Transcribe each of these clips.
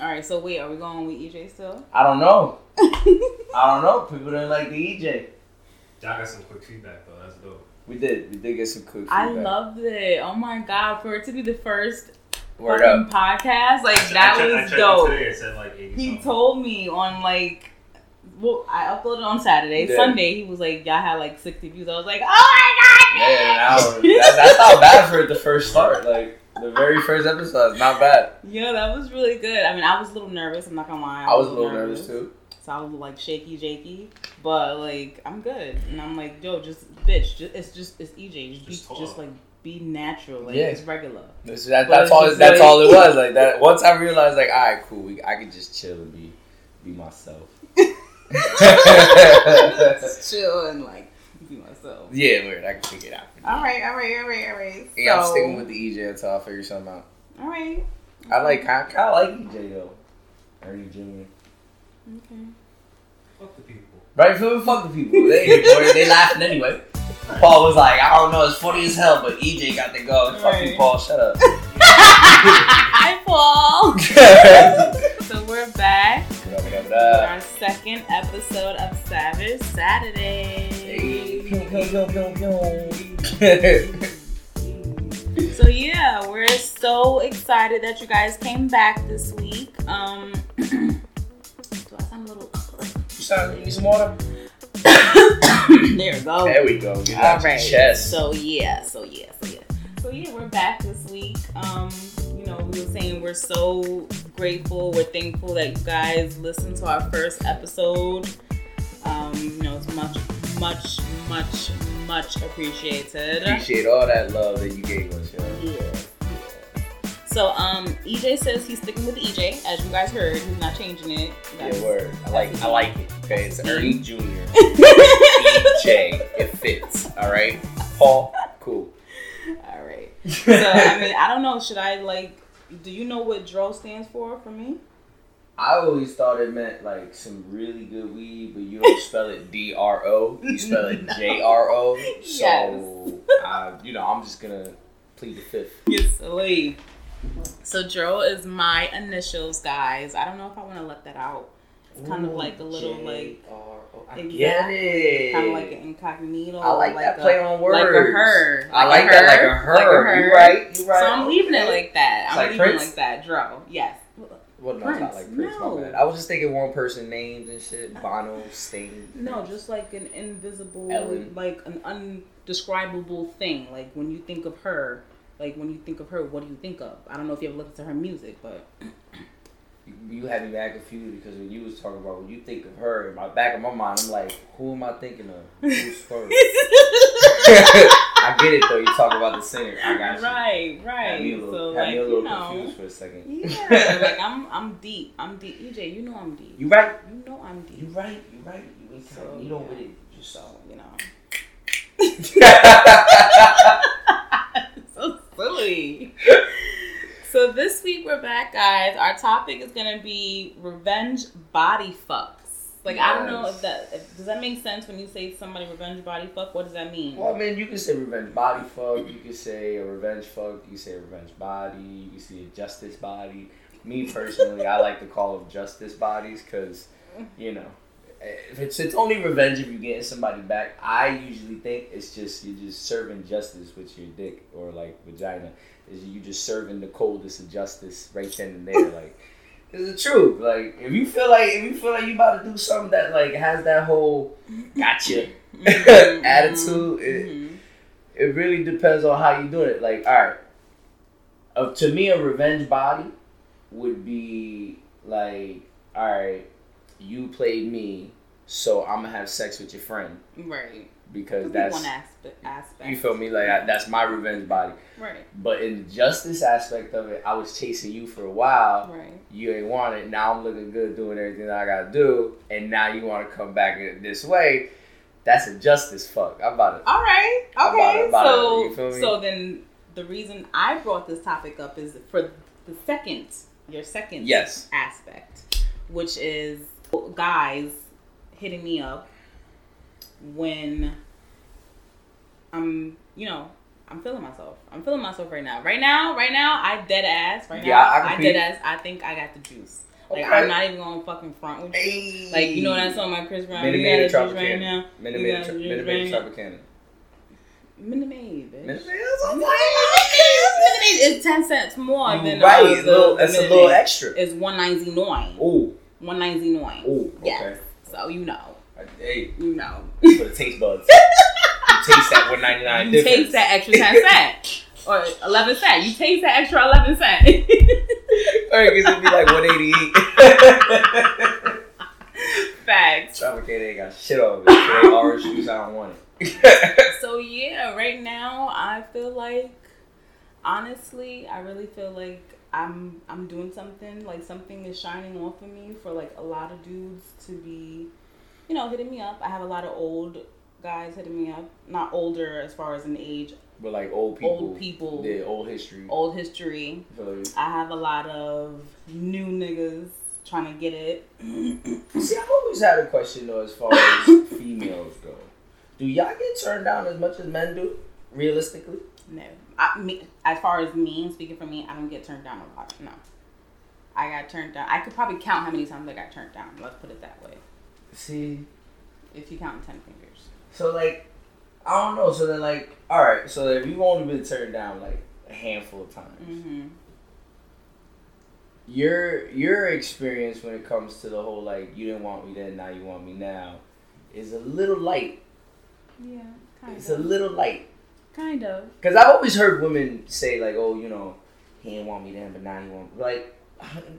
All right, so wait, are we going with EJ still? I don't know. I don't know. People didn't like the EJ. Y'all got some quick feedback though. That's dope. We did. We did get some quick feedback. I feedback. loved it. Oh my god, for it to be the first Word fucking up. podcast, like I that checked- I was it dope. Today it said like 80 He something. told me on like, well, I uploaded on Saturday. Yeah. Sunday, he was like, y'all had like 60 views. I was like, oh my god, Yeah, an hour. That, that's not bad for the first start. Like the very first episode, is not bad. Yeah, that was really good. I mean, I was a little nervous. I'm not gonna lie. I was a little nervous too. So I was like shaky, shaky, but like I'm good. And I'm like, yo, just bitch, just, it's just it's EJ. Just, Just be, just like be natural, like Yeah. it's regular. This, that, that's it's all. just That's like- all it was. Like that. Once I realized, like, all right, cool. We, I could just chill and be, be myself. Just chill and like be myself. yeah, weird. I can figure it out. All right, all right, all right, all right. Yeah, I'm So- sticking with the EJ until I figure something out. All right. I like. I kind of like EJ though. Ernie Jr. Okay. Fuck the people. Right? Fuck fuck the people. They boy, they laughing anyway. Paul was like, I don't know, it's funny as hell, but EJ got to go. Fuck you, Right. Paul. Shut up. Hi, Paul. so we're back with our second episode of Savage Saturday. So yeah, we're so excited that you guys came back this week. Um, do I sound a little? You sound need some water? there we go. There we go. Get All right. chest. So yeah, so yeah, so yeah, so yeah, we're back this week. Um, you know, we were saying we're so grateful, we're thankful that you guys listened to our first episode. Um, you know, it's much, much, much, much appreciated. Appreciate all that love that you gave us, yo. Yeah. So um, EJ says he's sticking with EJ, as you guys heard. He's not changing it. Yeah, word. I like I like it. Okay, it's Ernie Jr. EJ. It fits. All right. Paul, cool. All right. So I mean, I don't know. Should I like? Do you know what DRO stands for for me? I always thought it meant like some really good weed, but you don't spell it D R O. You spell it J R O. So, uh, you know, I'm just gonna plead the fifth. Yes, silly. So DRO is my initials, guys. I don't know if I want to let that out. It's kind of like a little like I get it. kind of like an incognito. I like, that a- play on words. Like a her. I Like like that like a her. Like a her. You right. You right. So I'm leaving it like that. I'm Like leaving it like that. Dro. Yes. Well, no, it's not Prince. like Prince. No. My bad. I was just thinking one person names and shit. Bono, Sting. No, just like an invisible, Ellen. like an undescribable thing. Like when you think of her, like when you think of her, what do you think of? I don't know if you ever listened to her music, but You, had me mad confused because when you was talking about when you think of her, in my back of my mind, I'm like, who am I thinking of? Who's her? I get it though. You talk about the singer. I got you. right, Had right. me a little, so had like me a little you know, confused for a second. yeah, like I'm, I'm deep. I'm deep. EJ, you know I'm deep. You right. You know I'm You deep. right. You right. You So, you don't yeah. with it. Just So so. you know. so silly. So this week we're back, guys. Our topic is gonna be revenge body fucks. Like I don't know if that if, does that make sense when you say somebody revenge body fuck. What does that mean? Well, I mean, you can say revenge body fuck. You can say a revenge fuck. You can say a revenge body. You can say a justice body. Me personally, I like to call them justice bodies because, you know, if it's it's only revenge if you're getting somebody back. I usually think it's just you're just serving justice with your dick or like vagina. Is you just serving the coldest of justice right then and there. Like, it's the truth. Like, if you feel like if you feel like you about to do something that like has that whole gotcha Mhm, attitude, it- mhm. it really depends on how you doing it. Like, all right, uh, to me, a revenge body would be like, all right, you played me, so I'm gonna have sex with your friend Right. because that's one aspect. aspect. you feel me. Like I, that's my revenge body. Right. But in the justice aspect of it, I was chasing you for a while. Right. You ain't want it. Now I'm looking good doing everything that I gotta do, and now you want to come back in this way. That's a justice fuck. I'm about to All right. About Okay. it, about so, it, you feel me? so then the reason I brought this topic up is for the second, your second Yes. aspect, which is guys hitting me up when I'm, you know, I'm feeling myself. I'm feeling myself right now. Right now, right now, I dead ass. Right Yeah, now, I I, dead ass. I think I got the juice. Like Okay. I'm not even going to fucking front with you. Hey. Like you know that song by Chris Brown. Minute Maid right Tropicana. now. Minute Maid, Tra- Minute Maid. Tropicana. Minute Maid. Minute Maid, Minute that's all Maid I'm is ten cents more You than right, uh, a little, that's a little extra. It's one ninety nine. Ooh, One ninety nine. ooh, Yes. So you know, Hey, you know. for the taste buds. you taste that 199 You difference. taste that extra ten cent or eleven cent. You taste that extra eleven cent. Alright, because it'd be like 188. Facts. Tropicana ain't got shit on it. It ain't orange juice, I don't want it. So yeah, right now I feel like honestly, I really feel like I'm I'm doing something like something is shining off of me for like a lot of dudes to be, you know, hitting me up. I have a lot of old guys hitting me up, not older as far as in age, but like old people. old people, Yeah, old history. old history. I have a lot of new niggas trying to get it. See, I've always had a question though, as far as females go. Do y'all get turned down as much as men do, realistically? No, I, me, as far as me, speaking for me, I don't get turned down a lot. No, I got turned down. I could probably count how many times I got turned down. Let's put it that way. See, If you count ten fingers. so like, I don't know. So then, like, all right. So if you've only been turned down like a handful of times, Mm-hmm. your your experience when it comes to the whole like you didn't want me then, now you want me now, is a little light. Yeah, kind It's a little light. Kind of. Cause I've always heard women say like, oh, you know, he didn't want me then, but now he want. Me. Like,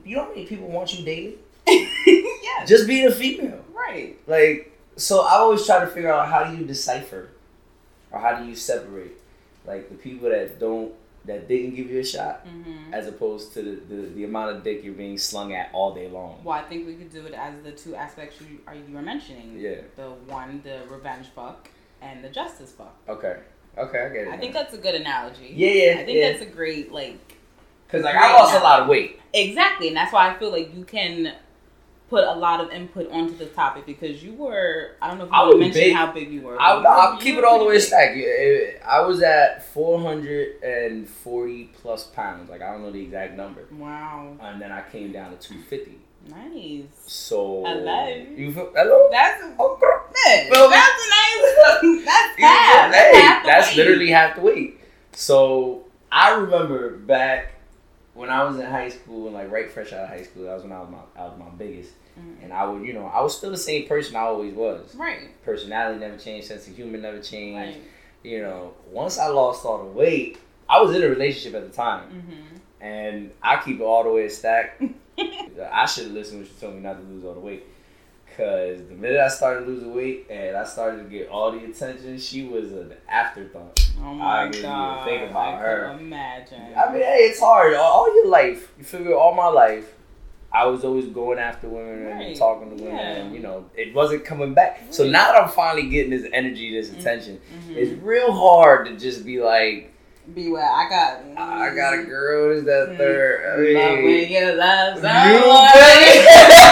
you know how many people want you daily? yeah. Just being a female. right. Like, so I always try to figure out how do you decipher, or how do you separate, like the people that don't, that didn't give you a shot, Mm-hmm. as opposed to the, the, the amount of dick you're being slung at all day long. Well, I think we could do it as the two aspects you are you were mentioning. Yeah. The one, the revenge fuck, and the justice fuck. Okay. Okay, I get it. I think that's a good analogy. Yeah, yeah, I think yeah. that's a great like Cause like I lost a lot of weight. Exactly, and that's why I feel like you can put a lot of input onto the topic because you were. I don't know if you I want to mention big. how big you were. I'll, I'll keep it all the way stacked. I was at 440 plus pounds. Like I don't know the exact number. Wow, And then I came down to 250. Nice. So Hello. You feel, hello? That's Oh, man, me? that's nice. That's half. That's, hey, half that's literally half the weight. So I remember back when I was in high school and like right fresh out of high school, that was when I was my I was my biggest. Mhm. And I would, you know, I was still the same person I always was. right. Personality never changed, sense of humor never changed. Right. You know, once I lost all the weight, I was in a relationship at the time. Mm-hmm. And I keep it all the way a stack. I should have listened when she told me not to lose all the weight. Cause the minute I started losing weight and I started to get all the attention, she was an afterthought. Oh I my didn't even god! think about I her. Imagine. I mean, hey, it's hard. All, all your life, you figure all my life, I was always going after women and talking to women, Yeah. and you know, it wasn't coming back. So now that I'm finally getting this energy, this Mhm. attention, Mhm. it's real hard to just be like, Beware, I got. I got a girl, is that Mhm. third? Love when you love You someone.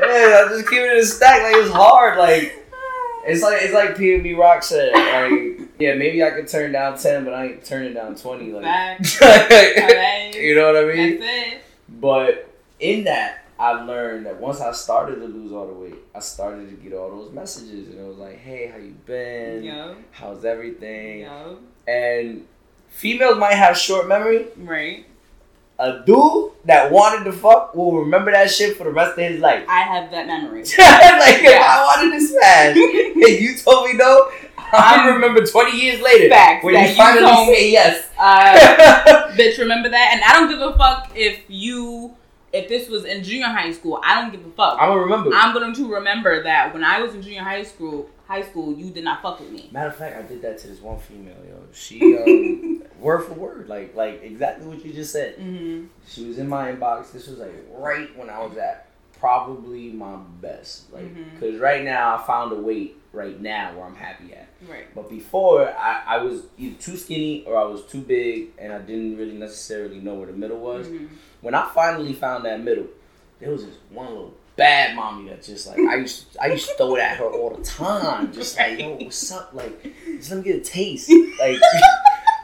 yeah, I'm just keeping it a stack. Like it's hard. Like it's like it's like PNB Rock said. Like yeah, maybe I could turn down ten, but I ain't turning down twenty. Like. You know what I mean? But in that, I learned that once I started to lose all the weight, I started to get all those messages, and it was like, "Hey, how you been? Yo, How's everything?" yo, And females might have short memory. right. A dude that wanted to fuck will remember that shit for the rest of his life. I have that memory. like if I wanted to smash, and you told me no, I remember twenty years later Facts when that you you finally told say yes. Uh, bitch, remember that? And I don't give a fuck if you, if this was in junior high school. I don't give a fuck. I'm gonna remember. I'm going to remember that when I was in junior high school, high school, you did not fuck with me. Matter of fact, I did that to this one female, yo. She um, word for word, like like exactly what you just said. Mm-hmm. She was in my inbox. This was like right when I was at probably my best, like because right now I found a weight right now where I'm happy at. Right. But before, I, I was either too skinny or I was too big, and I didn't really necessarily know where the middle was. Mhm. When I finally found that middle, there was this one little bad mommy that just like I used to, I used to throw it at her all the time, just like yo, what's up? Like, just let me get a taste. Like,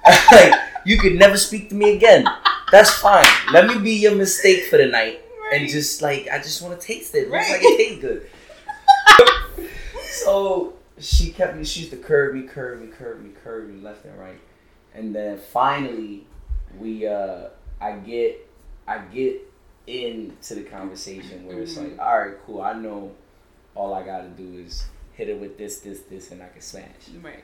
like you could never speak to me again. That's fine. Let me be your mistake for the night, and just like I just want to taste it. Looks like it tastes good. so she kept me. She used to curve me, curve me, curve me, curve me left and right, and then finally we uh I get I get into the conversation where it's mm-hmm. like, all right, cool. I know all I gotta do is hit it with this, this, this, and I can smash. Right.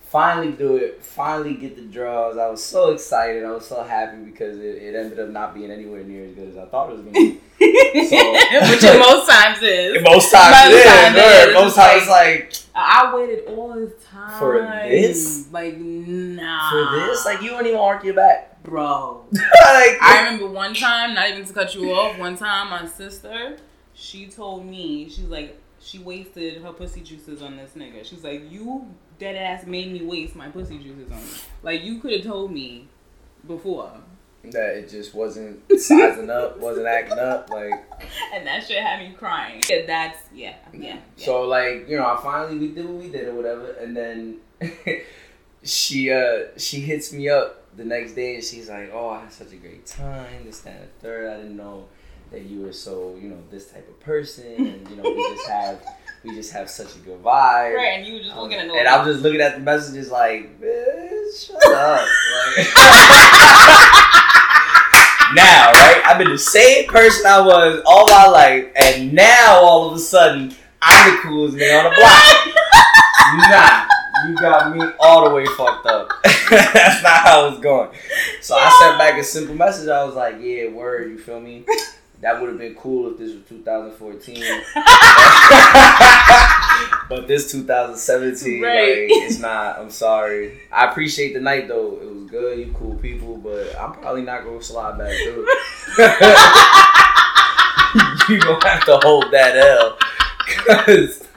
Finally do it. Finally get the draws. I was so excited. I was so happy because it, it ended up not being anywhere near as good as I thought it was gonna be. Which it most times is. Most times Most it is. times it word. is. Most It's times like I waited all this time For this? Like nah. for this, like you don't even argue your back. Bro. like I remember one time, not even to cut you off, one time my sister, she told me, she's like, she wasted her pussy juices on this nigga. She's like, you dead ass made me waste my pussy juices on you. Like, you could have told me before. that it just wasn't sizing up, wasn't acting up, like. And that shit had me crying. Yeah, that's, yeah, yeah. yeah. So like you know, I finally we did what we did or whatever, and then she uh she hits me up the next day and she's like, "Oh, I had such a great time. This, that, and the third. I didn't know that you were so you know this type of person, and you know we just have we just have such a good vibe." right, and you were just Um, looking at and I'm just looking at the messages like, bitch, shut up. Like, now, right? I've been the same person I was all my life, and now all of a sudden, I'm the coolest nigga on the block. nah, you got me all the way fucked up. That's not how it's going. So I sent back a simple message. I was like, yeah, word, you feel me? That would have been cool if this was 2014. but this 2017, Right. like, it's not. I'm sorry. I appreciate the night though. It was good. You cool people, but I'm probably not gonna slide back through. you gonna have to hold that L, cause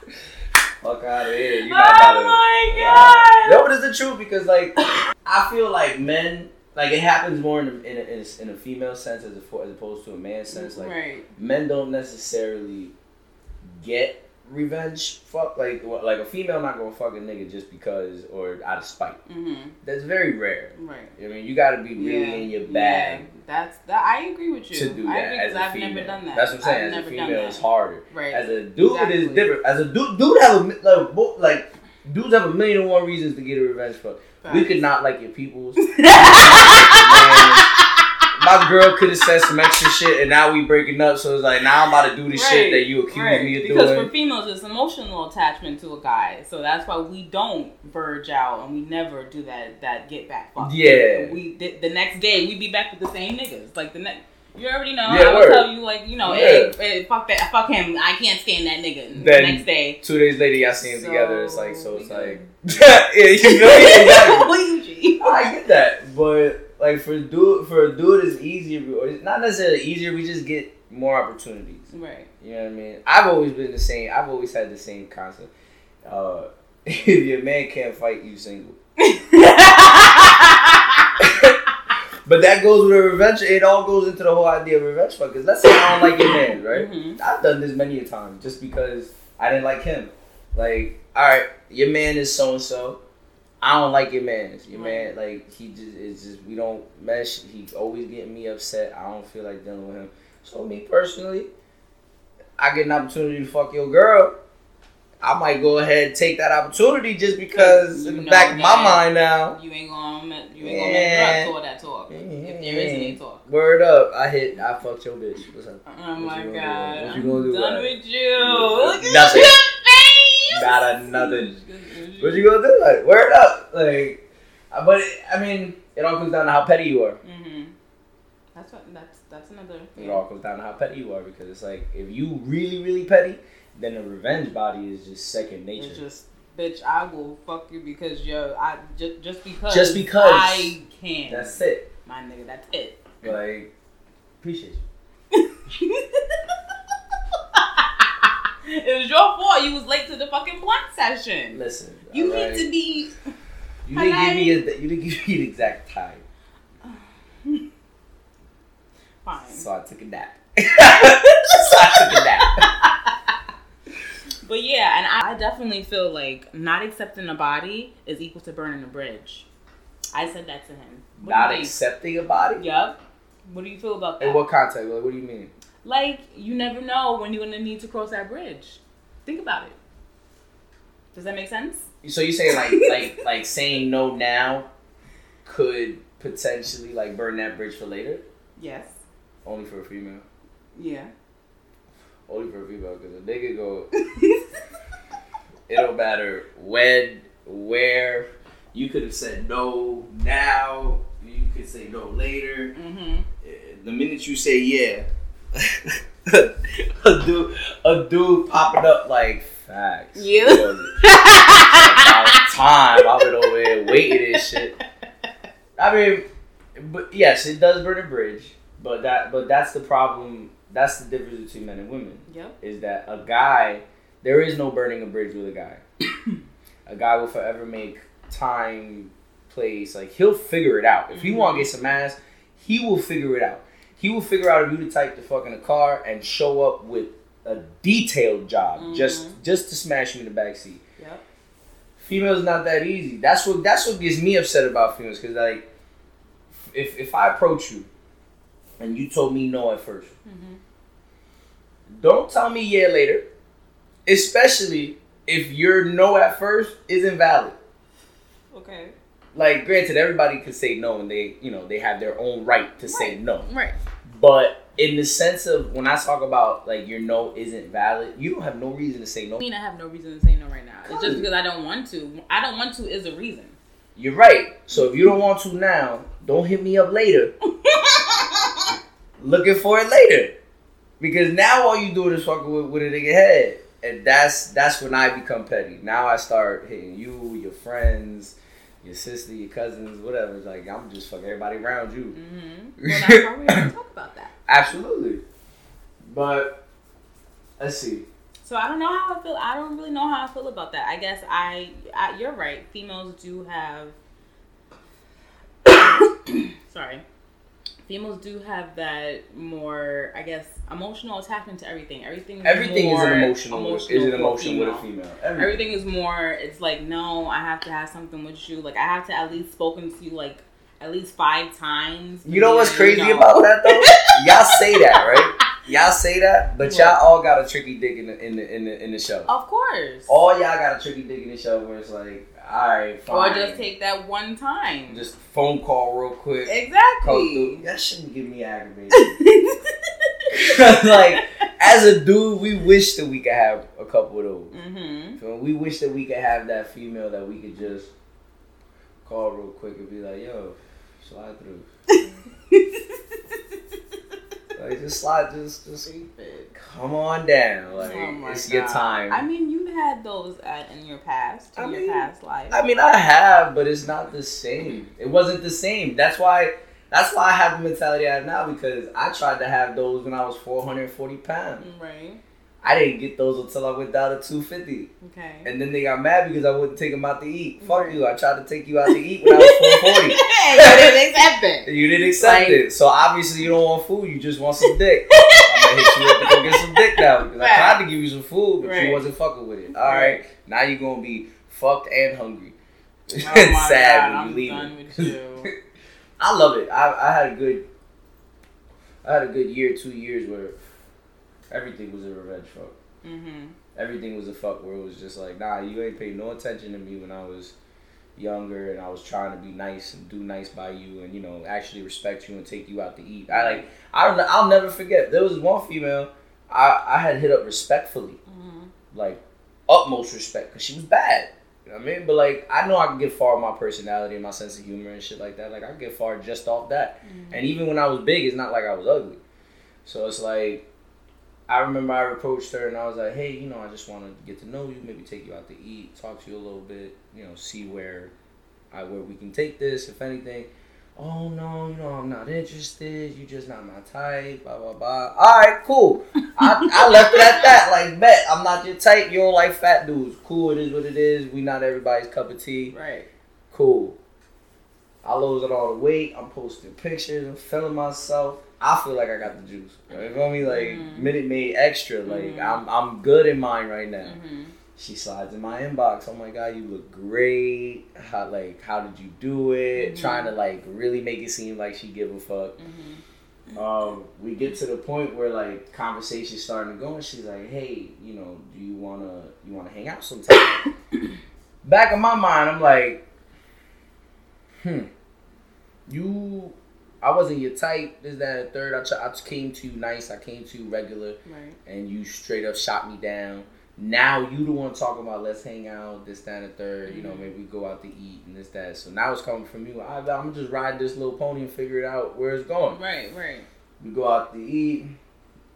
fuck out of here. You not about Oh to. my god! No, but it's the truth because like I feel like men like it happens more in a, in a, in a, in a female sense as, a, as opposed to a man sense. Like right. men don't necessarily get revenge. Fuck like like a female not gonna fuck a nigga just because or out of spite. Mm-hmm. That's very rare. Right. I mean, you got to be really in your bag Yeah, that's that. I agree with you. to do I that agree as a I've female. never done that. That's what I'm saying. I've as a female, that. it's harder. Right. As a dude, Exactly. it's different. As a dude, dude have a like, bo- like dudes have a million and one reasons to get a revenge fuck. We could not like your peoples. My girl could have said some extra shit, and now we breaking up. So it's like now I'm about to do the shit that you accused right. me of because doing. Because for females, it's emotional attachment to a guy, so that's why we don't verge out and we never do that that get back fuck. Yeah. we the, the next day we be back with the same niggas. Like the next, you already know. Yeah, I will word. tell you like you know, Yeah. hey, hey, fuck that, fuck him. I can't stand that nigga. Then- the next day, Two days later, y'all see them So, together. It's like so. It's like yeah, you me? Exactly. I get that, but like for dude, for a dude, it's easier, or it's not necessarily easier. We just get more opportunities. Right. You know what I mean? I've always been the same. I've always had the same concept. Uh, if your man can't fight, you single. But that goes with a revenge. It all goes into the whole idea of revenge fuck. Because let's say I don't like your man, right? Mhm. I've done this many a time just because I didn't like him. Like, all right, your man is so and so. I don't like your man. Your man, like, he just is just we don't mesh. He always getting me upset. I don't feel like dealing with him. So me personally, I get an opportunity to fuck your girl. I might go ahead and take that opportunity just because in the back of my mind now. You ain't gonna you ain't gonna Yeah. make all that talk. If there is any mm-hmm. talk. Word up! I hit. I fucked your bitch. What's up? Oh What my you gonna do? god. What you gonna do I'm done with you. Look at Nothing. Not another. What you gonna do? Like, word up! Like, uh, but it, I mean, it all comes down to how petty you are. Mhm. That's what. That's that's another. It all comes down to how petty you are because it's like if you really, really petty, then the revenge body is just second nature. It's just, bitch, I will fuck you because you're, I just just because. Just because. I can. That's it. my nigga. That's it. Like, appreciate you. it was your fault. You was late to the fucking blunt session. Listen, You alright? need to be. You didn't give me a, you didn't give me the exact time, Fine. so I took a nap. so I took a nap. But yeah, and I, definitely feel like not accepting a body is equal to burning a bridge. I said that to him. What Not accepting a body. Yup. What do you feel about that? In what context? Like, what do you mean? Like you never know when you're gonna need to cross that bridge. Think about it. Does that make sense? So you say like like like saying no now could potentially like burn that bridge for later? Yes. Only for a female. Yeah. Only for a female because a nigga go. It don't matter when, where. You could have said no now. You could say no later. mm-hmm. Uh, The minute you say yeah, a dude, a dude popping up like facts. Yeah. Yo, about time. I've been over here waiting and shit. I mean, but yes, it does burn a bridge. But that, but that's the problem. That's the difference between men and women. Yep. Is that a guy? There is no burning a bridge with a guy. a guy will forever make time, place. Like he'll figure it out. If he want to mm-hmm. get some ass, he will figure it out. He will figure out the type to fuck in a car and show up with a detailed job just just to smash me in the backseat. Yep. Females not that easy. That's what that's what gets me upset about females because like if if I approach you and you told me no at 1st Mhm. don't tell me yeah later, especially if your no at first isn't valid. Okay. Like granted, everybody could say no and they you know they have their own right to say no. Right. But in the sense of when I talk about like your no isn't valid, you don't have no reason to say no. I mean, I have no reason to say no right now. It's just because I don't want to. I don't want to is a reason. You're right. So if you don't want to now, don't hit me up later. Looking for it later. Because now all you doing is fucking with, with a nigga head. And that's that's when I become petty. Now I start hitting you, your friends, your sister, your cousins, whatever. It's like I'm just fucking everybody around you. Mm-hmm. Well, that's why we're gonna talk about that. Absolutely. But let's see. So I don't know how I feel. I don't really know how I feel about that. I guess I, I you're right. Females do have. sorry. Females do have that more, I guess, emotional attachment to everything. Everything. Is Everything is more an emotional, is an emotion with a female. female. Everything. Everything is more. It's like no, I have to have something with you. Like I have to at least spoken to you like at least five times. You know what's crazy know. about that though? y'all say that, right? Y'all say that, but y'all all got a tricky dick in the in the in the, in the show. Of course. All y'all got a tricky dick in the show where it's like, all right, or just take that one time. just phone call real quick. Exactly. That shouldn't get me aggravated. like as a dude, we wish that we could have a couple of those. mm-hmm. So we wish that we could have that female that we could just call real quick and be like, yo, slide through. Like just slide, just just Stupid. come on down. Like Oh it's your time. I mean, you had those at, in your past, in I your mean, past life. I mean, I have, but it's not the same. It wasn't the same. That's why. That's why I have the mentality I have now because I tried to have those when I was 440 pounds. right. I didn't get those until I went down to 250. Okay. And then they got mad because I wouldn't take them out to eat. Fuck Right. you. I tried to take you out to eat when I was 440. you didn't accept it. You didn't accept Like- it. So obviously you don't want food. You just want some dick. I'm gonna hit you up to go get some dick now because I tried to give you some food, but Right. you wasn't fucking with it. All Right. right. Now you're gonna be fucked and hungry. Oh Sad God, when I'm you leave. done with you. I love it. I, I had a good. I had a good year, two years where everything was a revenge fuck. mm-hmm. Everything was a fuck where it was just like, nah, you ain't paid no attention to me when I was younger and I was trying to be nice and do nice by you and you know actually respect you and take you out to eat. I like I don't know, I'll never forget. There was one female I I had hit up respectfully, Mm-hmm. like utmost respect because she was bad. You know what I mean? But like I know I can get far with my personality and my sense of humor and shit like that. Like I can get far just off that. Mm-hmm. And even when I was big, it's not like I was ugly. So it's like, I remember I approached her and I was like, hey, you know, I just want to get to know you, maybe take you out to eat, talk to you a little bit, you know, see where, I where we can take this, if anything. Oh no, you know, I'm not interested. You just not my type. Blah blah blah. All right, cool. I, I left it at that. Like, bet I'm not your type. You don't like fat dudes. Cool. It is what it is. We not everybody's cup of tea. Right. Cool. I losing all the weight. I'm posting pictures. I'm feeling myself. I feel like I got the juice. You feel me? Like Mhm. Minute Maid extra. Like Mhm. I'm I'm good in mine right now. Mm-hmm. She slides in my inbox. Oh my god, you look great. How like how did you do it? Mhm. Trying to like really make it seem like she give a fuck. Mm-hmm. Um, we get to the point where like conversation's starting to go, and she's like, "Hey, you know, do you wanna you wanna hang out sometime?" Back in my mind, I'm like, "Hmm, you." I wasn't your type. This, that, and third. I, tr- I came to you nice. I came to you regular Right. and you straight up shot me down. Now you the one talking about let's hang out, this, that, and the 3rd You know, Mhm. maybe we go out to eat and this, that. So now it's coming from you. I, I'm gonna just ride this little pony and figure it out where it's going. Right. Right. We go out to eat.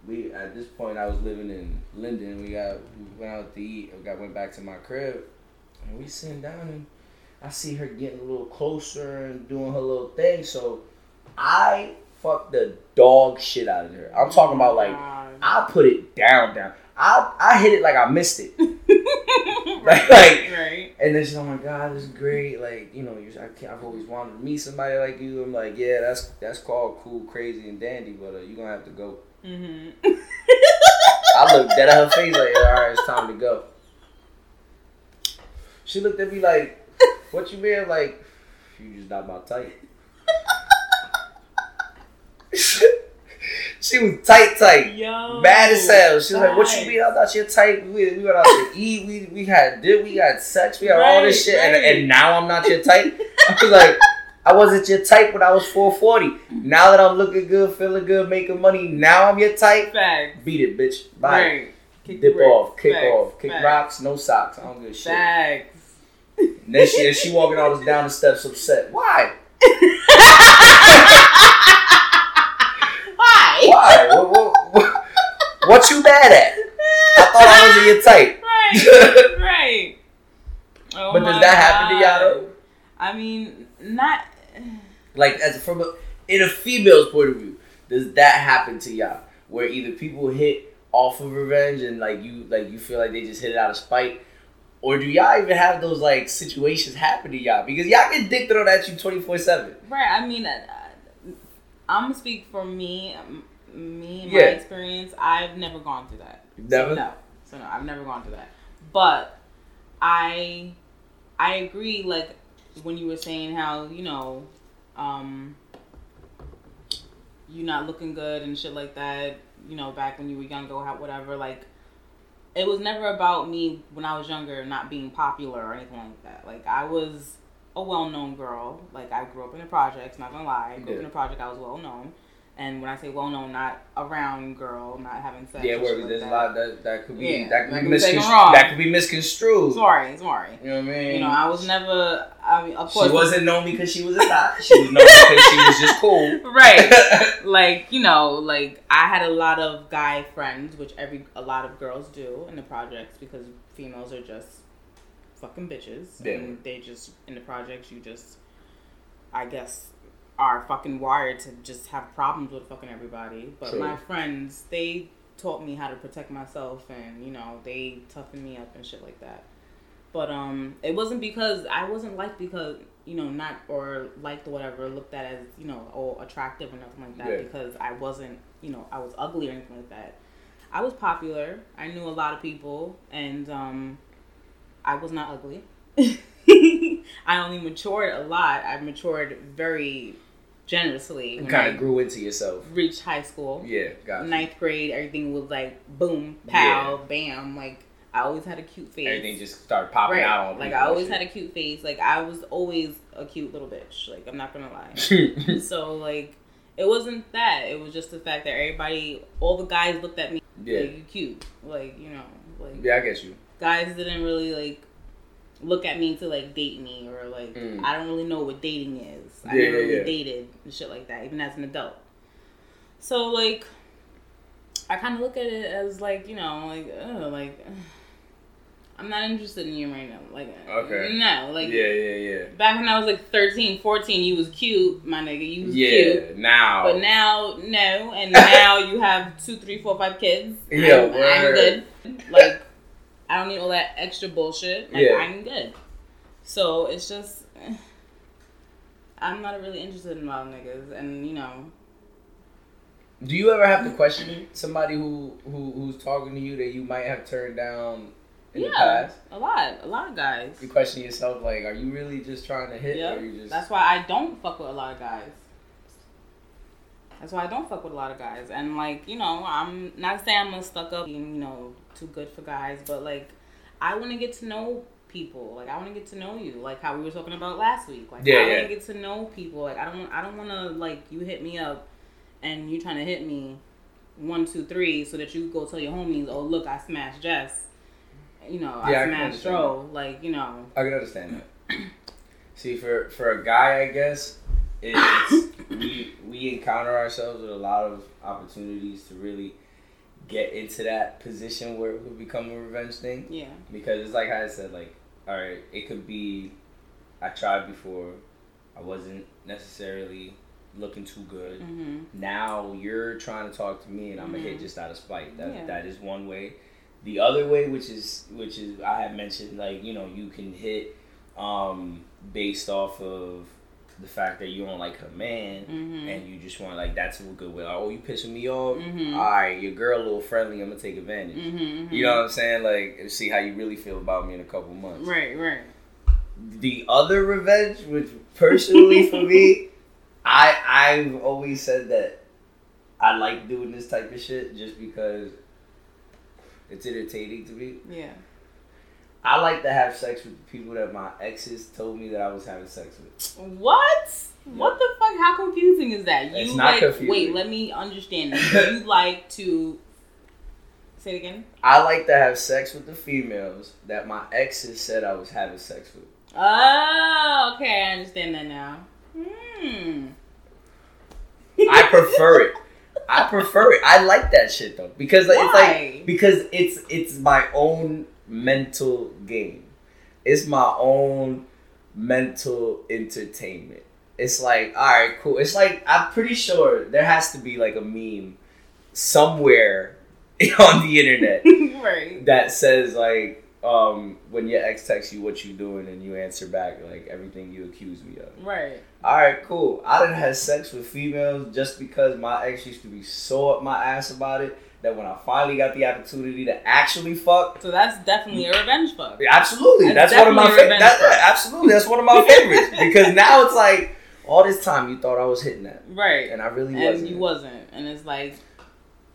We at this point I was living in Linden. We got we went out to eat. We got went back to my crib, and we sitting down and I see her getting a little closer and doing her little thing. So I fucked the dog shit out of her. I'm talking about like. I put it down, down. I I hit it like I missed it, right. like- right. and then she's, like, oh my god, this is great. Like you know, you, I can't, I've always wanted to meet somebody like you. I'm like, yeah, that's that's called cool, crazy, and dandy, but uh, you gonna have to go. Mm-hmm. I looked dead at her face like, all right, it's time to go. She looked at me like, what you mean? Like, you just not my type. she was tight, tight. Yo. Mad as hell. She was like, "What you mean? I thought your type. We, we went out to eat. We we had did. We had sex. We had all this shit. And, right. and now I'm not your type. I was like, I wasn't your type when I was 440. Now that I'm looking good, feeling good, making money, now I'm your type. Facts. Beat it, bitch. Bye. Right. Kick Dip off, kick Facts. off, kick Facts. rocks, no socks. I don't give a shit. Facts. And then she and she walking all this down the steps upset. Why? Why? Why? what, what, what, what you mad at? I thought I wasn't your type. Right. right. Oh But does that happen to y'all though? I mean, not. Like as from a, in a female's point of view, does that happen to y'all? Where either people hit off of revenge and like you like you feel like they just hit it out of spite, or do y'all even have those like situations happen to y'all? Because y'all get dick thrown at you twenty four seven. Right. I mean, uh, I'm gonna speak for me. Me and Yeah. my experience. I've never gone through that. Never. So, no. So no, I've never gone through that. But I, I agree. Like when you were saying how you know, um, you not looking good and shit like that. You know, back when you were younger, how whatever. Like, it was never about me when I was younger not being popular or anything like that. Like I was a well-known girl. Like I grew up in the projects. Not gonna lie, I grew up in the project. I was well known. And when I say well known, not around girl, not having sex. Yeah, where shit like there's a lot that that could be Yeah, that could be could be taken misconstrued. That could be misconstrued. Sorry, sorry. You know what I mean? You know, I was never. I mean, of course, She wasn't known because she was a thot. She was known because she was just cool. right. like you know, like I had a lot of guy friends, which every a lot of girls do in the projects because females are just fucking bitches, Yeah. and they just in the projects you just, I guess, are fucking wired to just have problems with fucking everybody. But True. my friends, they taught me how to protect myself, and you know, they toughened me up and shit like that. But um, it wasn't because I wasn't liked because you know not or liked or whatever looked at as you know or attractive or nothing like that Yeah. because I wasn't you know I was ugly or anything like that. I was popular. I knew a lot of people, and um, I was not ugly. I only matured a lot. I matured very generously. You kind of grew into yourself. reached high school Yeah, got you. ninth grade, everything was like boom, pow, bam. Like I always had a cute face. Everything just started popping right. out. On like I always shit. had a cute face. Like I was always a cute little bitch. Like I'm not gonna lie. so like it wasn't that. It was just the fact that everybody, all the guys looked at me yeah, like you cute. Like you know, like yeah, I get you. guys didn't really like look at me to like date me or like Mm. I don't really know what dating is. I Yeah, never yeah, really yeah. dated and shit like that, even as an adult. So like, I kind of look at it as like you know like ugh, like I'm not interested in you right now. Like Okay. no like yeah, yeah, yeah. back when I was like 13, 14, you was cute, my nigga. You was Yeah, cute. now. But now, no, and now you have two, three, four, five kids. Yeah, I'm, I'm good. Like, I don't need all that extra bullshit. Like, Yeah. I'm good. So it's just. I'm not really interested in wild niggas, and you know, Do you ever have to question somebody who, who who's talking to you that you might have turned down in the yeah, past? a lot, a lot of guys. You question yourself like, are you really just trying to hit, you just? that's why I don't fuck with a lot of guys. That's why I don't fuck with a lot of guys, and like you know, I'm not saying I'm a stuck up, being, you know, too good for guys, but like I want to get to know people. Like I want to get to know you, like how we were talking about last week. Like Yeah, I want to get to know people. Like I don't, I don't want to like you hit me up, and you trying to hit me, one two three, so that you go tell your homies, oh look, I smashed Jess. You know, Yeah, I I smashed Joe. Like you know, I can understand that. See, for for a guy, I guess it's we we encounter ourselves with a lot of opportunities to really get into that position where it would become a revenge thing. yeah, because it's like I said, like, all right, it could be I tried before, I wasn't necessarily looking too good. hmm Now you're trying to talk to me, and I'm gonna hit just out of spite. That Yeah. that is one way. The other way, which is which is I have mentioned, like you know, you can hit um based off of the fact that you don't like her man. hmm And you just want like that's a good way. Like, oh, you pissing me off. Mhm. All right, your girl a little friendly. I'm gonna take advantage. hmm You know what I'm saying? Like, see how you really feel about me in a couple months. Right, right. The other revenge, which personally for me, I I've always said that I like doing this type of shit just because it's entertaining to me. Yeah. I like to have sex with the people that my exes told me that I was having sex with. What? What the fuck? How confusing is that? You It's not like confusing. wait, let me understand this. you like to say it again? I like to have sex with the females that my exes said I was having sex with. Oh, okay, I understand that now. Hmm. I prefer it. I prefer it. I like that shit though because like, it's like because it's it's my own mental game. It's my own mental entertainment. It's like all right, cool. It's like I'm pretty sure there has to be like a meme somewhere on the internet right. that says like um when your ex texts you what you doing and you answer back like everything you accuse me of. Right. All right, cool. I didn't have sex with females just because my ex used to be so up my ass about it that when I finally got the opportunity to actually fuck, So that's definitely a revenge fuck. absolutely, That's that's, one of my definitely a favorites. revenge fuck. absolutely, that's one of my favorites because now it's like all this time you thought I was hitting that, Right. and I really And wasn't. you wasn't. And it's like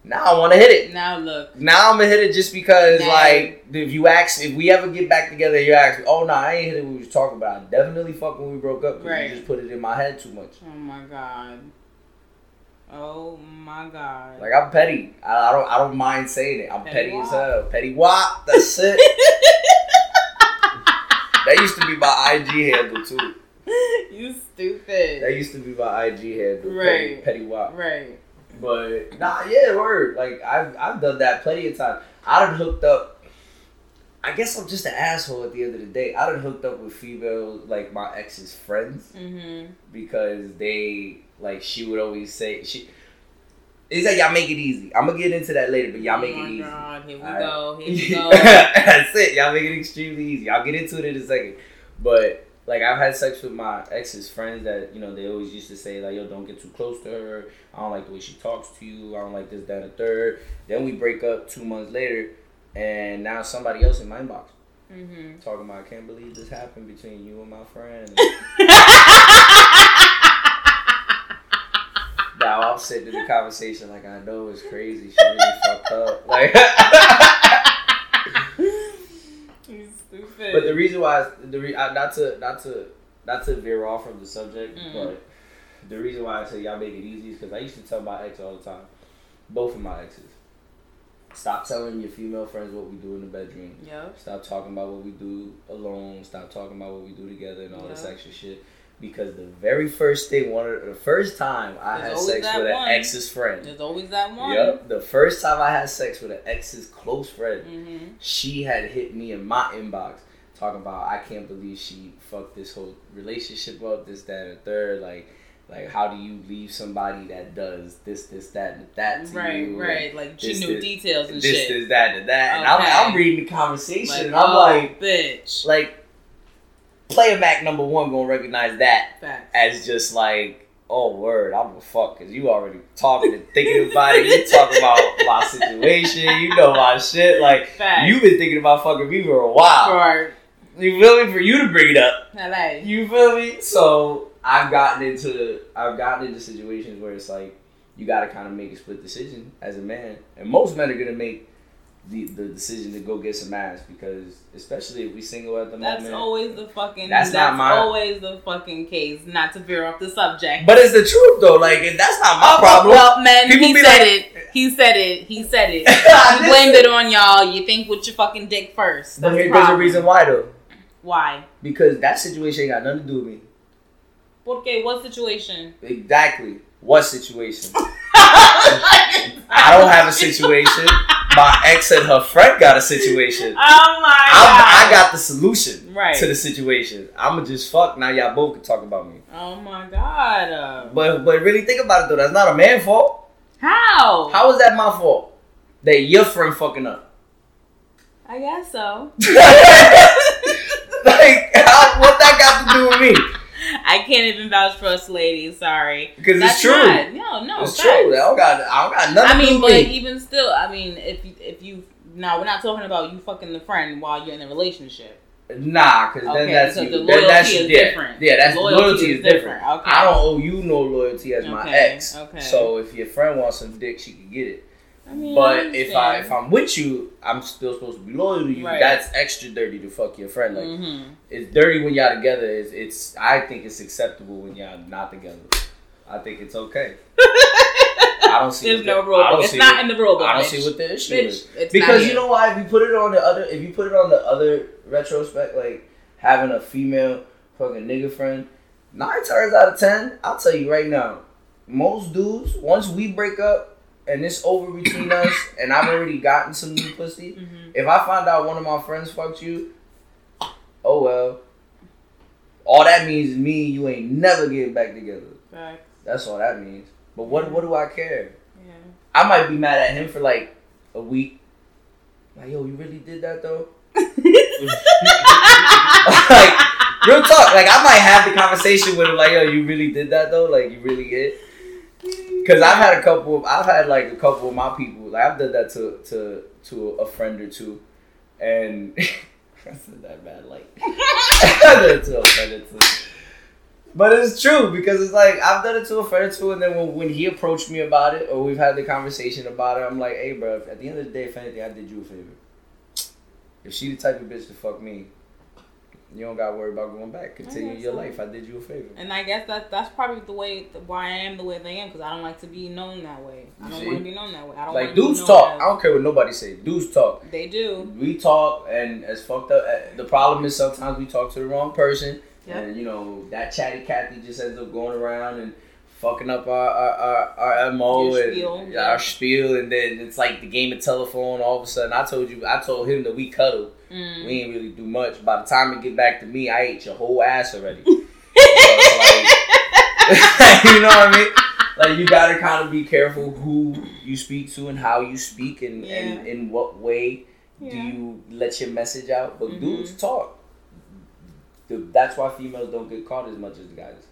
now I want to hit it. now look. Now I'm gonna hit it just because, Now- like, if you ask, if we ever get back together, you ask me, oh no, I ain't hit it. We was talking about. I definitely fuck when we broke up. Right. You just put it in my head too much. Oh my god. Oh my god. Like I'm petty. I, I don't. I don't mind saying it. I'm Petty petty, as hell. Petty wop. That's it. that used to be my IG handle too. you stupid. That used to be my IG handle. Right. petty wop. right. But nah, yeah, word. Like I've I've done that plenty of times. I done hooked up. I guess I'm just an asshole at the end of the day. I done hooked up with females like my ex's friends Mm-hmm. because they like she would always say she. It's like y'all make it easy. I'm gonna get into that later, but y'all make oh it my easy. God. Here we Alright. go. Here we go. That's it. Y'all make it extremely easy. I'll get into it in a second. But like I've had sex with my ex's friends that, you know, they always used to say like, yo, don't get too close to her. I don't like the way she talks to you. I don't like this, that, and the third. Then we break up two months later and now somebody else in my inbox mm-hmm. talking about I can't believe this happened between you and my friend. now I'm sitting in the conversation like I know it's crazy. She really fucked up. Like you stupid. But the reason why the re, not to not to not to veer off from the subject, Mm. but the reason why I say y'all make it easy is because I used to tell my ex all the time, both of my exes, stop telling your female friends what we do in the bedroom. Yep. Stop talking about what we do alone. Stop talking about what we do together and all this extra shit. Because the very first thing, one of the first time I There's had sex with an one. ex's friend. There's always that one. Yep. The first time I had sex with an ex's close friend, Mm-hmm. she had hit me in my inbox talking about I can't believe she fucked this whole relationship up, this, that, and third. Like, like how do you leave somebody that does this, this, that, and that to Right, you? right. Like she this, knew this, details and this, shit. this, that, and that. And I'm, I'm reading the conversation, like, and I'm oh, like, bitch. like, player Mac number one gonna recognize that Facts. as just like, oh word, I'm a fuck, cause you already talking and thinking about it. You talking about my situation. You know my shit. Like Facts. you've been thinking about fucking me for a while. For You feel me? For you to bring it up. LA. You feel me? So I've gotten into I've gotten into situations where it's like you got to kind of make a split decision as a man, and most men are gonna make the the decision to go get some ass because especially if we single at the That's moment. always the fucking. That's That's, not my- always the fucking case. Not to veer off the subject. but it's the truth though. Like and that's not my Oh, problem. Well, man, People he be said like- it. He said it. He said it. I He blamed it on y'all. You think with your fucking dick first. But That's here, the there's a reason why though. Why? Because that situation ain't got nothing to do with me. Porque what situation? Exactly. What situation? I don't have a situation. My ex and her friend got a situation. Oh my I'm, I got the solution Right. to the situation. I'ma just fuck. Now y'all both can talk about me. Oh my god. Uh, But but really think about it though. That's not a man fault. how? How is that my fault? That your friend fucking up. I guess so. like how, what that got to do with me? I can't even vouch for us ladies. Sorry. Because it's true. Not, no, no. it's facts. true. I don't got I don't got nothing I mean, but me. even still, I mean, if you, if you now we're not talking about you fucking the friend while you're in a relationship. Nah, because Okay, then that's you. the loyalty that's is yeah, different. Yeah, that's Loyalty loyalty, is is different. different. Okay. I don't owe you no loyalty as my ex. okay. So if your friend wants some dick, she can get it. I mean, But if I if I'm with you, I'm still supposed to be loyal to you. Right. That's extra dirty to fuck your friend. Like Mhm. it's dirty when y'all together. It's, it's I think it's acceptable when y'all not together. I think it's okay. I don't see. There's no the- rule. It's not what- in the rule book. I don't bitch. see what the issue Bitch, is. it's Because you know why? If you put it on the other, if you put it on the other retrospect, like having a female fucking nigga friend, nine times out of ten, I'll tell you right now, most dudes, once we break up and it's over between us, and I've already gotten some new pussy, Mhm. if I find out one of my friends fucked you, oh well. All that means is me, and you ain't never getting back together. Facts. That's all that means. But what what do I care? Yeah. I might be mad at him for like a week. Like, yo, you really did that though? like, real talk. Like, I might have the conversation with him. Like, yo, you really did that though? Like, you really did? Because I've had a couple. Of, I've had like a couple of my people. Like, I've done that to to to a friend or two, and I said that bad. Like, to a friend or two. But it's true because it's like I've done it to a friend or two, and then when, when he approached me about it or we've had the conversation about it, I'm like, hey, bro. At the end of the day, if anything, I did you a favor. If she the type of bitch to fuck me, you don't gotta worry about going back. Continue your so. life. I did you a favor. And I guess that that's probably the way why I am the way I am because I don't like to be known that way. I don't want to be known that way. I don't Like dudes talk. as- I don't care what nobody say. Dudes talk. They do. We talk, and as fucked up. uh, The problem is sometimes we talk to the wrong person, Yep. and you know that chatty Cathy just ends up going around and fucking up our our, our, our mo Your and spiel, yeah. our spiel, and then it's like the game of telephone. All of a sudden, I told you, I told him that we cuddled. Mm. We ain't really do much. By the time it get back to me, I ate your whole ass already. So, like, you know what I mean? Like you gotta kind of be careful who you speak to and how you speak and, and in what way do you let your message out. But Mhm. dudes talk. That's why females don't get caught as much as guys.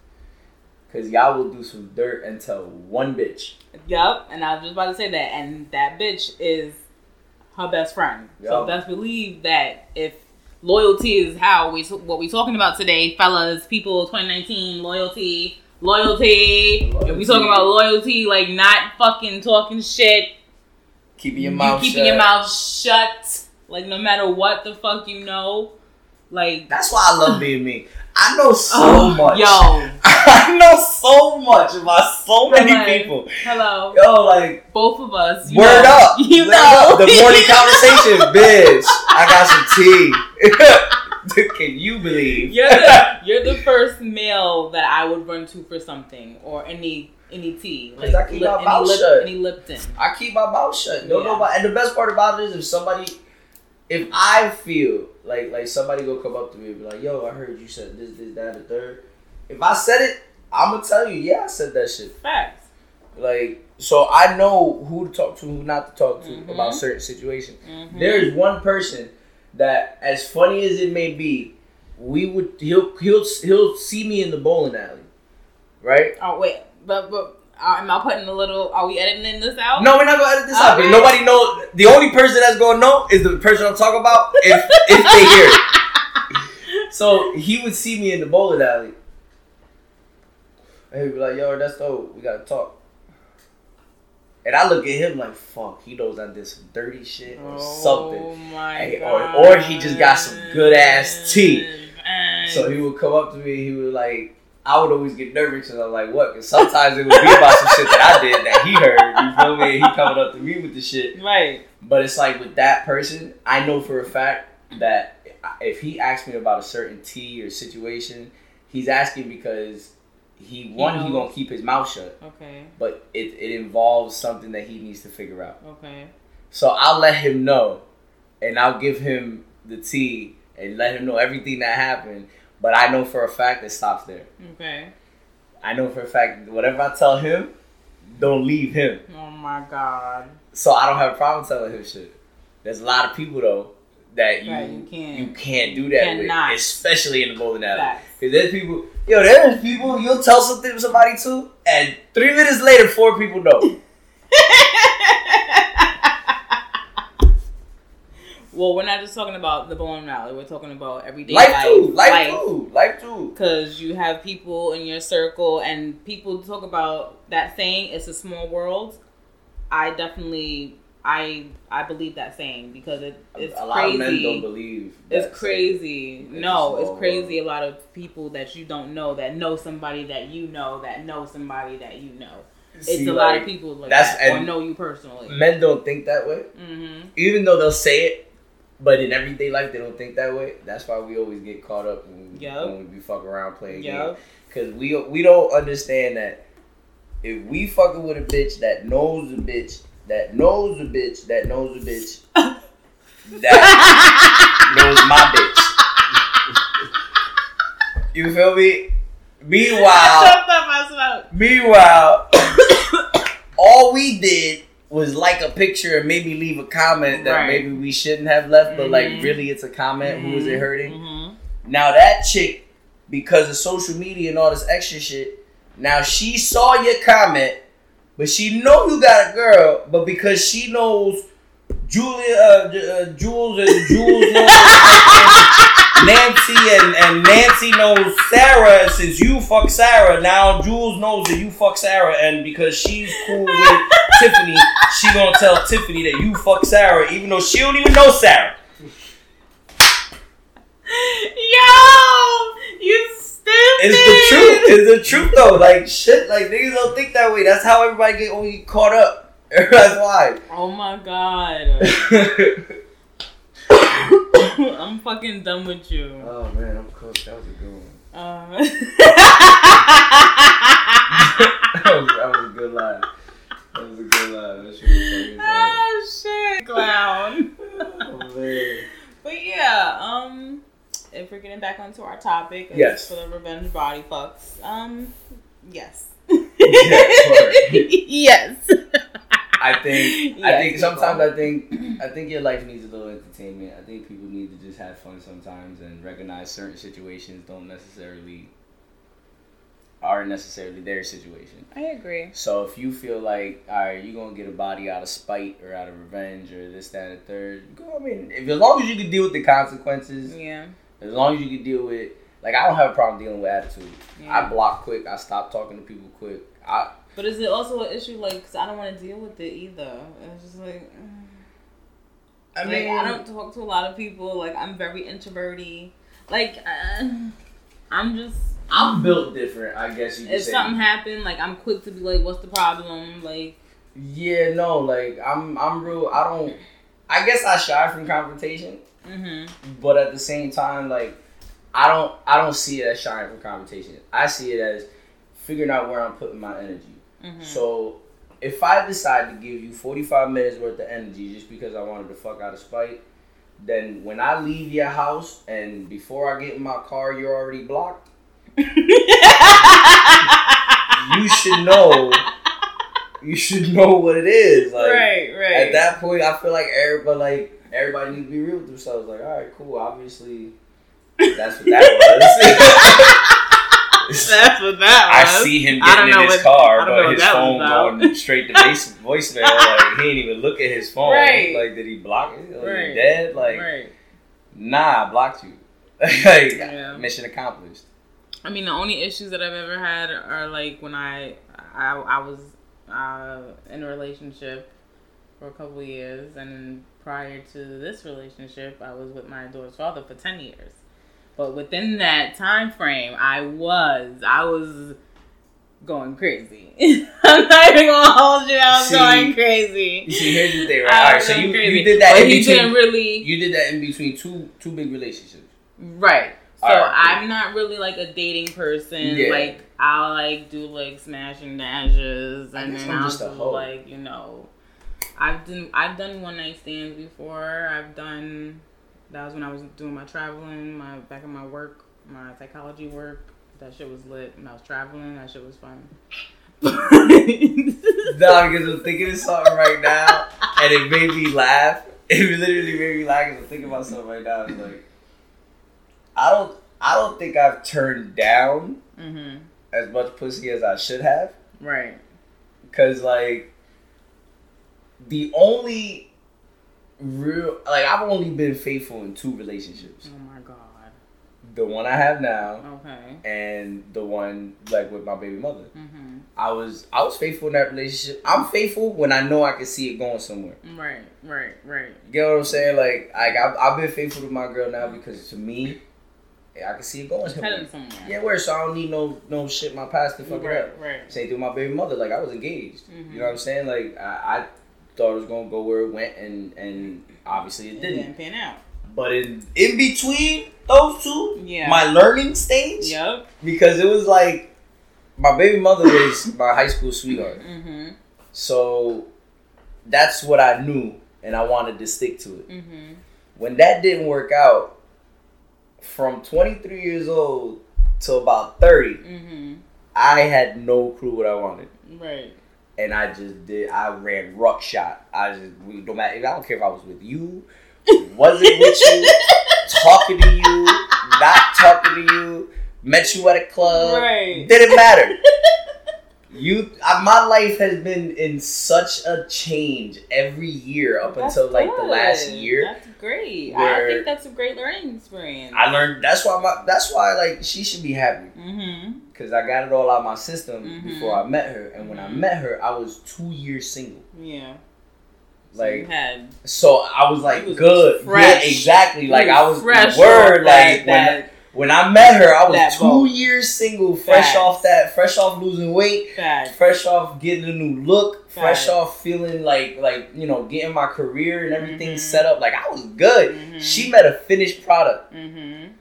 Cause y'all will do some dirt and tell one bitch. Yup, and I was just about to say that, and that bitch is her best friend. So Yup. best believe that if loyalty is how we what we talking about today, fellas, people, 2019, loyalty, loyalty. If we talking about loyalty, like not fucking talking shit, Keeping your you mouth keeping shut. your mouth shut, like no matter what the fuck you know, like That's why I love being me. I know so oh, much. Yo, I know so much about so many people. hello, Yo, like both of us. Word know. up. you Word know up. The morning conversation, bitch. I got some tea. Can you believe? You're the, you're the first male that I would run to for something or any any tea. 'Cause I keep my any, mouth lip, shut. any Lipton. I keep my mouth shut. No, Yeah. And the best part about it is if somebody, if I feel like like somebody go come up to me and be like, "Yo, I heard you said this, this, that, the third. If I said it, I'm gonna tell you, yeah, I said that shit. Facts. Like, so I know who to talk to, who not to talk to Mhm. about certain situations. Mhm. There is one person that, as funny as it may be, we would he'll he'll he'll see me in the bowling alley, right? Oh wait, but but uh, am I putting a little? Are we editing this out? No, we're not gonna edit this out. Okay. Because nobody know. The only person that's gonna know is the person I'm talking about if if they hear it. So he would see me in the bowling alley. And he'd be like, "Yo, that's dope. We gotta talk." And I look at him like, "Fuck, he knows I did some dirty shit or Oh something." Hey, or- or he just got some good-ass tea. Man. So he would come up to me. He would like. I would always get nervous because I'm like, what? Because sometimes it would be about some shit that I did that he heard. You feel me? And he coming up to me with the shit. right. But it's like with that person, I know for a fact that if he asks me about a certain tea or situation, he's asking because he one he knows. gonna keep his mouth shut, Okay. but it, it involves something that he needs to figure out. Okay. So I'll let him know, and I'll give him the tea and let him know everything that happened. But I know for a fact it stops there. Okay. I know for a fact whatever I tell him, don't leave him. Oh my god. So I don't have a problem telling him shit. There's a lot of people though that you Right, you can't. you can't do that Cannot. with, especially in the bowling alley. Because there's people, yo, there's people you'll tell something to somebody too, and three minutes later, four people know. well, we're not just talking about the bowling alley. We're talking about everyday life life. too, life too, life too. Because you have people in your circle, and people talk about that saying, "It's a small world." I definitely, I, I believe that saying because it, it's a lot crazy. of men don't believe. It's crazy. It's no, it's crazy. A lot of people that you don't know that know somebody that you know that know somebody that you know. It's See, a lot of people like that's- that or know you personally. Men don't think that way, Mm-hmm. even though they'll say it, but in everyday life they don't think that way. That's why we always get caught up when we, Yup. when we be fucking around playing games. Yep. Cause we we don't understand that if we fucking with a bitch that knows a bitch that knows a bitch that knows a bitch that knows my bitch. You feel me? Meanwhile, Shut the fuck up. meanwhile, all we did was like a picture and maybe leave a comment that Right. maybe we shouldn't have left, but like Mhm. really it's a comment. Who is it hurting? Mhm. Now that chick, because of social media and all this extra shit, now she saw your comment, but she know you got a girl, but because she knows Julia, uh, uh, Jules and Jules knows Nancy and, and Nancy knows Sarah, since you fuck Sarah, now Jules knows that you fuck Sarah, and because she's cool with Tiffany, she gonna tell Tiffany that you fuck Sarah, even though she don't even know Sarah. Yo, you stupid. It's the truth. It's the truth though. Like shit. Like niggas don't think that way. That's how everybody get only caught up. That's why. Oh my god. I'm fucking done with you. oh man, I'm cooked. That was a good one. Uh, That was, that was a good line. That was a good line. That shit was funny. as oh shit, clown. Oh man. But yeah, um, if we're getting back onto our topic, Yes. for the revenge body fucks. Um, yes. Yes, yes. I think. I think people. sometimes I think. I think your life needs a little entertainment. I think people need to just have fun sometimes and recognize certain situations don't necessarily aren't necessarily their situation. I agree. So if you feel like, all right, you're gonna get a body out of spite or out of revenge or this, that, and the third, go. I mean, if as long as you can deal with the consequences, Yeah. As long as you can deal with, like, I don't have a problem dealing with attitude. yeah. I block quick. I stop talking to people quick. I But is it also an issue like? Cause I don't want to deal with it either. It's just like. I like, mean, I don't talk to a lot of people. Like I'm very introverty. Like uh, I'm just. I'm built different. I guess you could If say. something happened, like I'm quick to be like, "What's the problem?" Like, Yeah, no, like I'm, I'm real. I don't. I guess I shy from confrontation, mm-hmm. but at the same time, like I don't, I don't see it as shying from confrontation. I see it as figuring out where I'm putting my energy. Mm-hmm. So if I decide to give you 45 minutes worth of energy just because I wanted to fuck out of spite, then when I leave your house and before I get in my car, you're already blocked. You should know. You should know what it is. Like right, right. at that point, I feel like everybody, like everybody needs to be real with themselves. Like, all right, cool. Obviously, That's what that was. That's what that was. I see him getting in his what- car, don't but his phone going straight to base, voicemail. Like he didn't even look at his phone. Right. Like did he block it? Like, Right. dead? Like right. nah, I blocked you. like Yeah. mission accomplished. I mean, the only issues that I've ever had are like when I I, I was uh, in a relationship for a couple years, and prior to this relationship, I was with my daughter's father for ten years. But within that time frame, I was I was going crazy. I'm not even gonna hold you. I was See, going crazy. see, here's the thing, right? I All right, so you, crazy. you did that But in between. didn't really. You did that in between two two big relationships. Right. So right. I'm not really like a dating person. Yeah. Like I'll like do like smashing dashes and then I'll do like, you know I've done I've done one night stands before. I've done that was when I was doing my traveling, my back in my work, my psychology work. That shit was lit when I was traveling. That shit was fun. Nah, because I'm thinking of something right now, and it made me laugh. It literally made me laugh because I'm thinking about something right now. It's like, I don't, I don't think I've turned down mhm. As much pussy as I should have. Right. Cause like, the only real, like, I've only been faithful in two relationships. Oh my god. The one I have now, Okay. and the one like with my baby mother. Mhm. I was, I was faithful in that relationship. I'm faithful when I know I can see it going somewhere. Right. Right. Right. You get what I'm saying? Like, like I've, I've been faithful to my girl now because to me, I can see it going. Yeah, where? So I don't need no no shit my past to fuck it Right. up. Right. Same thing with my baby mother. Like I was engaged. Mhm. You know what I'm saying? Like I, I thought it was gonna go where it went, and and obviously it It didn't. didn't pan out. But in in between those two, Yeah. my learning stage, Yep. because it was like my baby mother was my high school sweetheart. Mm-hmm. So that's what I knew, and I wanted to stick to it. Mm-hmm. when that didn't work out, from 23 years old to about 30, Mm-hmm. I had no clue what I wanted. Right. And I just did, I ran ruck shot. I just, we, no matter, I don't care if I was with you, wasn't with you, talking to you, not talking to you, met you at a club, Right. didn't matter. You, I, my life has been in such a change every year up That's until like the last year. Great. I think that's a great learning experience. I learned that's why my that's why like she should be happy mm-hmm. because I got it all out my system Mhm. before I met her, and when I Mhm. met her, I was two years single. Yeah. So Like had so, I was like was good, fresh. yeah, exactly. Like I was fresh word like that, when I met her, I was that two boat. years single, fresh Facts. off that, fresh off losing weight, fact. fresh off getting a new look, fresh Facts. off feeling like like you know getting my career and everything Mhm. set up. Like I was good. Mhm. She met a finished product. Mm-hmm.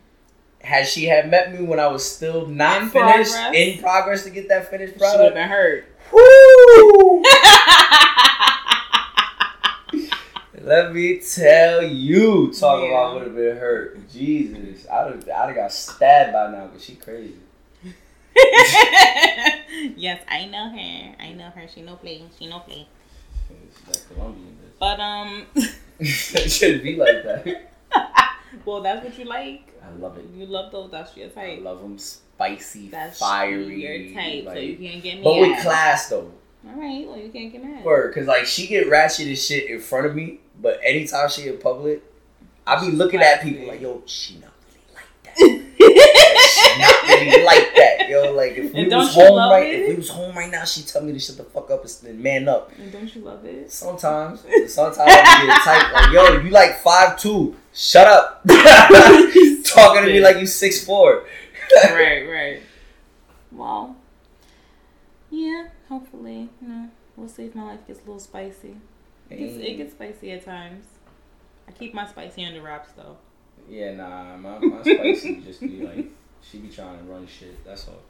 had she had met me when I was still not In finished, progress? in progress to get that finished product, She would have been hurt. whoo! Let me tell you, talk Yeah. about would have been hurt. Jesus, I'd have, I'd have got stabbed by now because she crazy. yes, I know her. I know her. She no play. She no play. It's that Colombian But um, it should be like that. well, that's what you like. I love it. You love those. That's your I type. love them spicy, That's fiery. your type. so you can't get me. but with class though. All right. Well, you can't get mad. Word, cause like she get ratchet and shit in front of me, but anytime she in public, I be looking at people like, yo, she not really like that. she not really like that, yo. Like if we And was home right, it? if we was home right now, she tell me to shut the fuck up and man up. And don't you love it? Sometimes, sometimes I get tight. Like, yo, you like five two, shut up. Talking to me like you six four. right, right. Well, yeah. Hopefully, you know, we'll see if my life gets a little spicy. It gets, it gets spicy at times. I keep my spicy under wraps though. Yeah, nah, my, my spicy just be like, she be trying to run shit. That's all.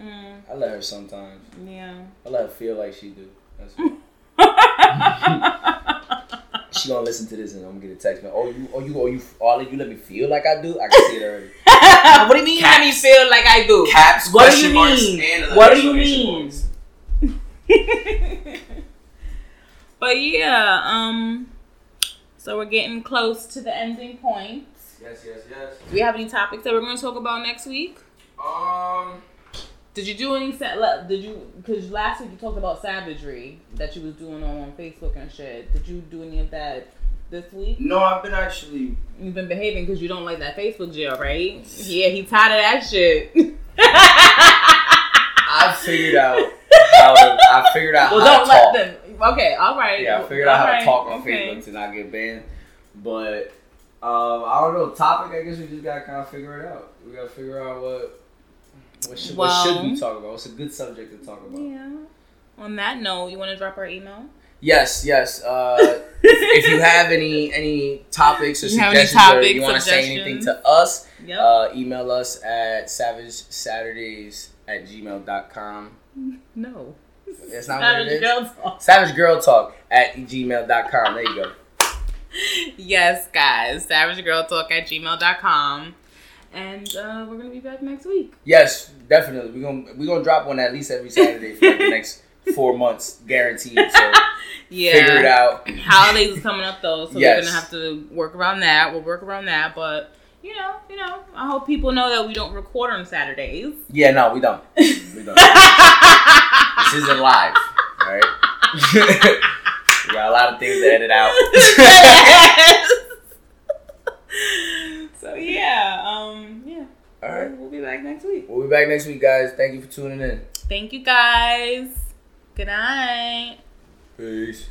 Mm, I let her sometimes. yeah. I let her feel like she do. That's all. she gonna listen to this and I'm gonna get a text. Man, oh you, oh you, oh you, all you let me feel like I do. I can see it already. what do you mean? You let me feel like I do. Caps, What do you mean? What do you mean? marks. but yeah, um, so we're getting close to the ending point. Yes, yes, yes. Do we have any topics that we're going to talk about next week? Um, Did you do any set? Did you? Because last week you talked about savagery that you was doing on Facebook and shit. Did you do any of that this week? no, I've been actually. You've been behaving because you don't like that Facebook jail, right? Yeah, he tired of that shit. I figured out how to. I figured out well, how don't to let talk. them. Okay, all right. Yeah, I figured out how to talk on okay. Facebook to not get banned. But um, I don't know. Topic. I guess we just gotta kind of figure it out. We gotta figure out what what should, what should we talk about. What's a good subject to talk about? Yeah. On that note, you want to drop our email? Yes, yes. Uh, if, you have any any topics or You suggestions or you want to say anything to us, Yep. uh, email us at savagesaturdays at gmail.com. no. That's not what it is? Girl Talk. Savage Girl Talk at gmail.com. There you go. Yes, guys. Savage Girl Talk at gmail.com. And uh, we're going to be back next week. Yes, definitely. We're gonna we're gonna drop one at least every Saturday for like the next four months, guaranteed. So Yeah. figure it out. Holidays is coming up though, so Yes. we're gonna have to work around that. We'll work around that, but you know, you know, I hope people know that we don't record on Saturdays. Yeah, no, we don't. We don't. this isn't live. All right. we got a lot of things to edit out. so yeah, um, yeah. All right. We'll be back next week. We'll be back next week, guys. Thank you for tuning in. Thank you guys. Good night. Peace.